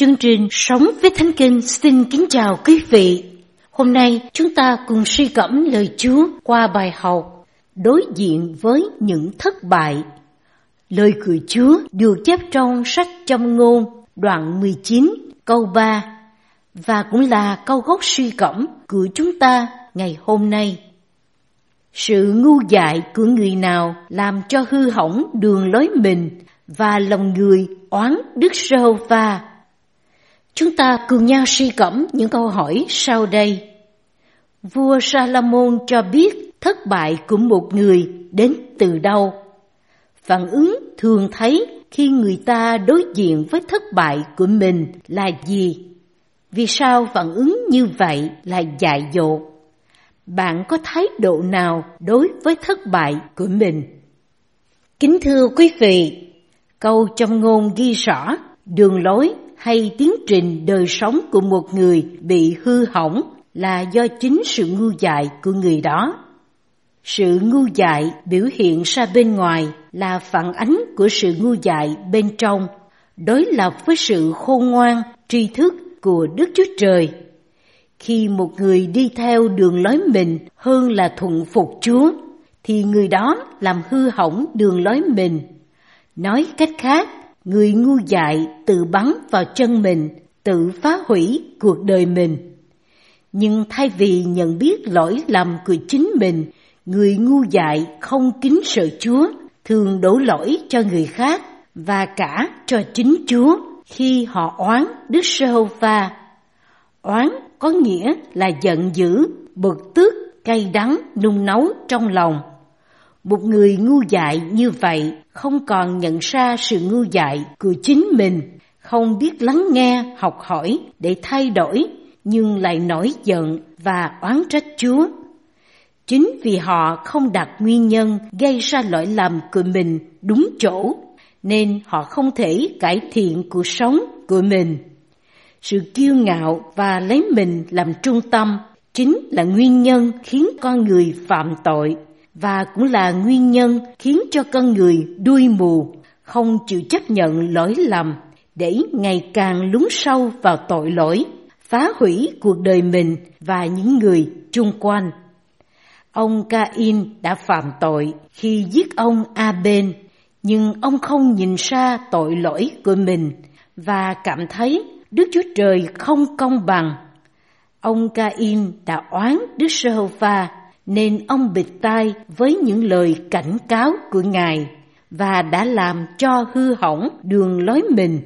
Chương trình Sống với Thánh Kinh xin kính chào quý vị. Hôm nay chúng ta cùng suy gẫm lời Chúa qua bài học Đối diện với những thất bại. Lời của Chúa được chép trong sách châm ngôn, đoạn 19 câu 3 và cũng là câu gốc suy gẫm của chúng ta ngày hôm nay. Sự ngu dại của người nào làm cho hư hỏng đường lối mình và lòng người oán Đức Sơ Va. Chúng ta cùng nhau suy cẩm những câu hỏi sau đây. Vua Salomon cho biết thất bại của một người đến từ đâu? Phản ứng thường thấy khi người ta đối diện với thất bại của mình là gì? Vì sao phản ứng như vậy là dại dột? Bạn có thái độ nào đối với thất bại của mình? Kính thưa quý vị, câu trong ngôn ghi rõ đường lối hay tiến trình đời sống của một người bị hư hỏng là do chính sự ngu dại của người đó. Sự ngu dại biểu hiện ra bên ngoài là phản ánh của sự ngu dại bên trong, đối lập với sự khôn ngoan, tri thức của Đức Chúa Trời. Khi một người đi theo đường lối mình hơn là thuận phục Chúa, thì người đó làm hư hỏng đường lối mình. Nói cách khác, người ngu dại tự bắn vào chân mình, tự phá hủy cuộc đời mình. Nhưng thay vì nhận biết lỗi lầm của chính mình, người ngu dại không kính sợ Chúa, thường đổ lỗi cho người khác và cả cho chính Chúa khi họ oán Đức Sê-hô-va. Oán có nghĩa là giận dữ, bực tức, cay đắng, nung nấu trong lòng. Một người ngu dại như vậy không còn nhận ra sự ngu dại của chính mình, không biết lắng nghe, học hỏi để thay đổi, nhưng lại nổi giận và oán trách Chúa. Chính vì họ không đặt nguyên nhân gây ra lỗi lầm của mình đúng chỗ, nên họ không thể cải thiện cuộc sống của mình. Sự kiêu ngạo và lấy mình làm trung tâm chính là nguyên nhân khiến con người phạm tội và cũng là nguyên nhân khiến cho con người đuôi mù, không chịu chấp nhận lỗi lầm để ngày càng lún sâu vào tội lỗi, phá hủy cuộc đời mình và những người chung quanh. Ông Cain đã phạm tội khi giết ông A-bên, nhưng ông không nhìn ra tội lỗi của mình và cảm thấy Đức Chúa Trời không công bằng. Ông Cain đã oán Đức Sê-hô-va nên ông bịt tai với những lời cảnh cáo của Ngài và đã làm cho hư hỏng đường lối mình.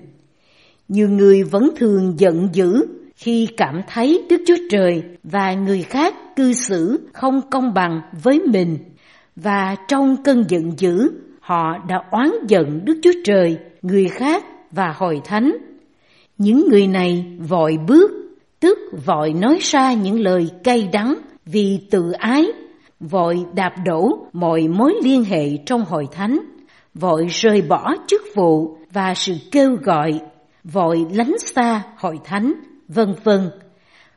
Nhiều người vẫn thường giận dữ khi cảm thấy Đức Chúa Trời và người khác cư xử không công bằng với mình và trong cơn giận dữ họ đã oán giận Đức Chúa Trời, người khác và hội thánh. Những người này vội bước, tức vội nói ra những lời cay đắng vì tự ái, vội đạp đổ mọi mối liên hệ trong hội thánh, vội rời bỏ chức vụ và sự kêu gọi, vội lánh xa hội thánh, vân vân.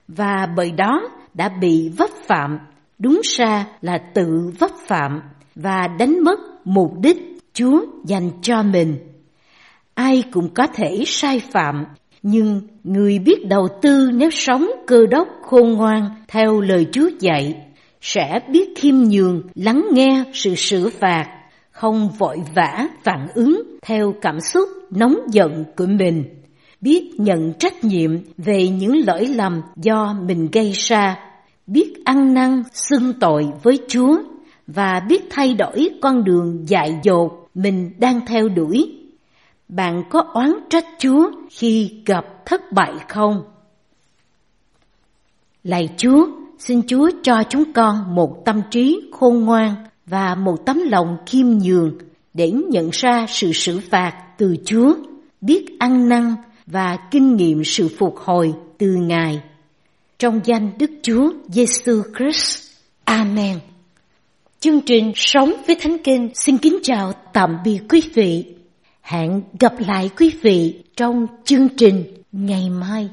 Và bởi đó đã bị vấp phạm, đúng ra là tự vấp phạm và đánh mất mục đích Chúa dành cho mình. Ai cũng có thể sai phạm nhưng người biết đầu tư nếu sống cơ đốc khôn ngoan theo lời Chúa dạy, sẽ biết khiêm nhường lắng nghe sự xử phạt, không vội vã phản ứng theo cảm xúc nóng giận của mình, biết nhận trách nhiệm về những lỗi lầm do mình gây ra, biết ăn năn xưng tội với Chúa và biết thay đổi con đường dại dột mình đang theo đuổi bạn có oán trách Chúa khi gặp thất bại không? Lạy Chúa, xin Chúa cho chúng con một tâm trí khôn ngoan và một tấm lòng khiêm nhường để nhận ra sự xử phạt từ Chúa, biết ăn năn và kinh nghiệm sự phục hồi từ Ngài. Trong danh Đức Chúa Giêsu Christ. Amen. Chương trình Sống với Thánh Kinh xin kính chào tạm biệt quý vị. Hẹn gặp lại quý vị trong chương trình ngày mai.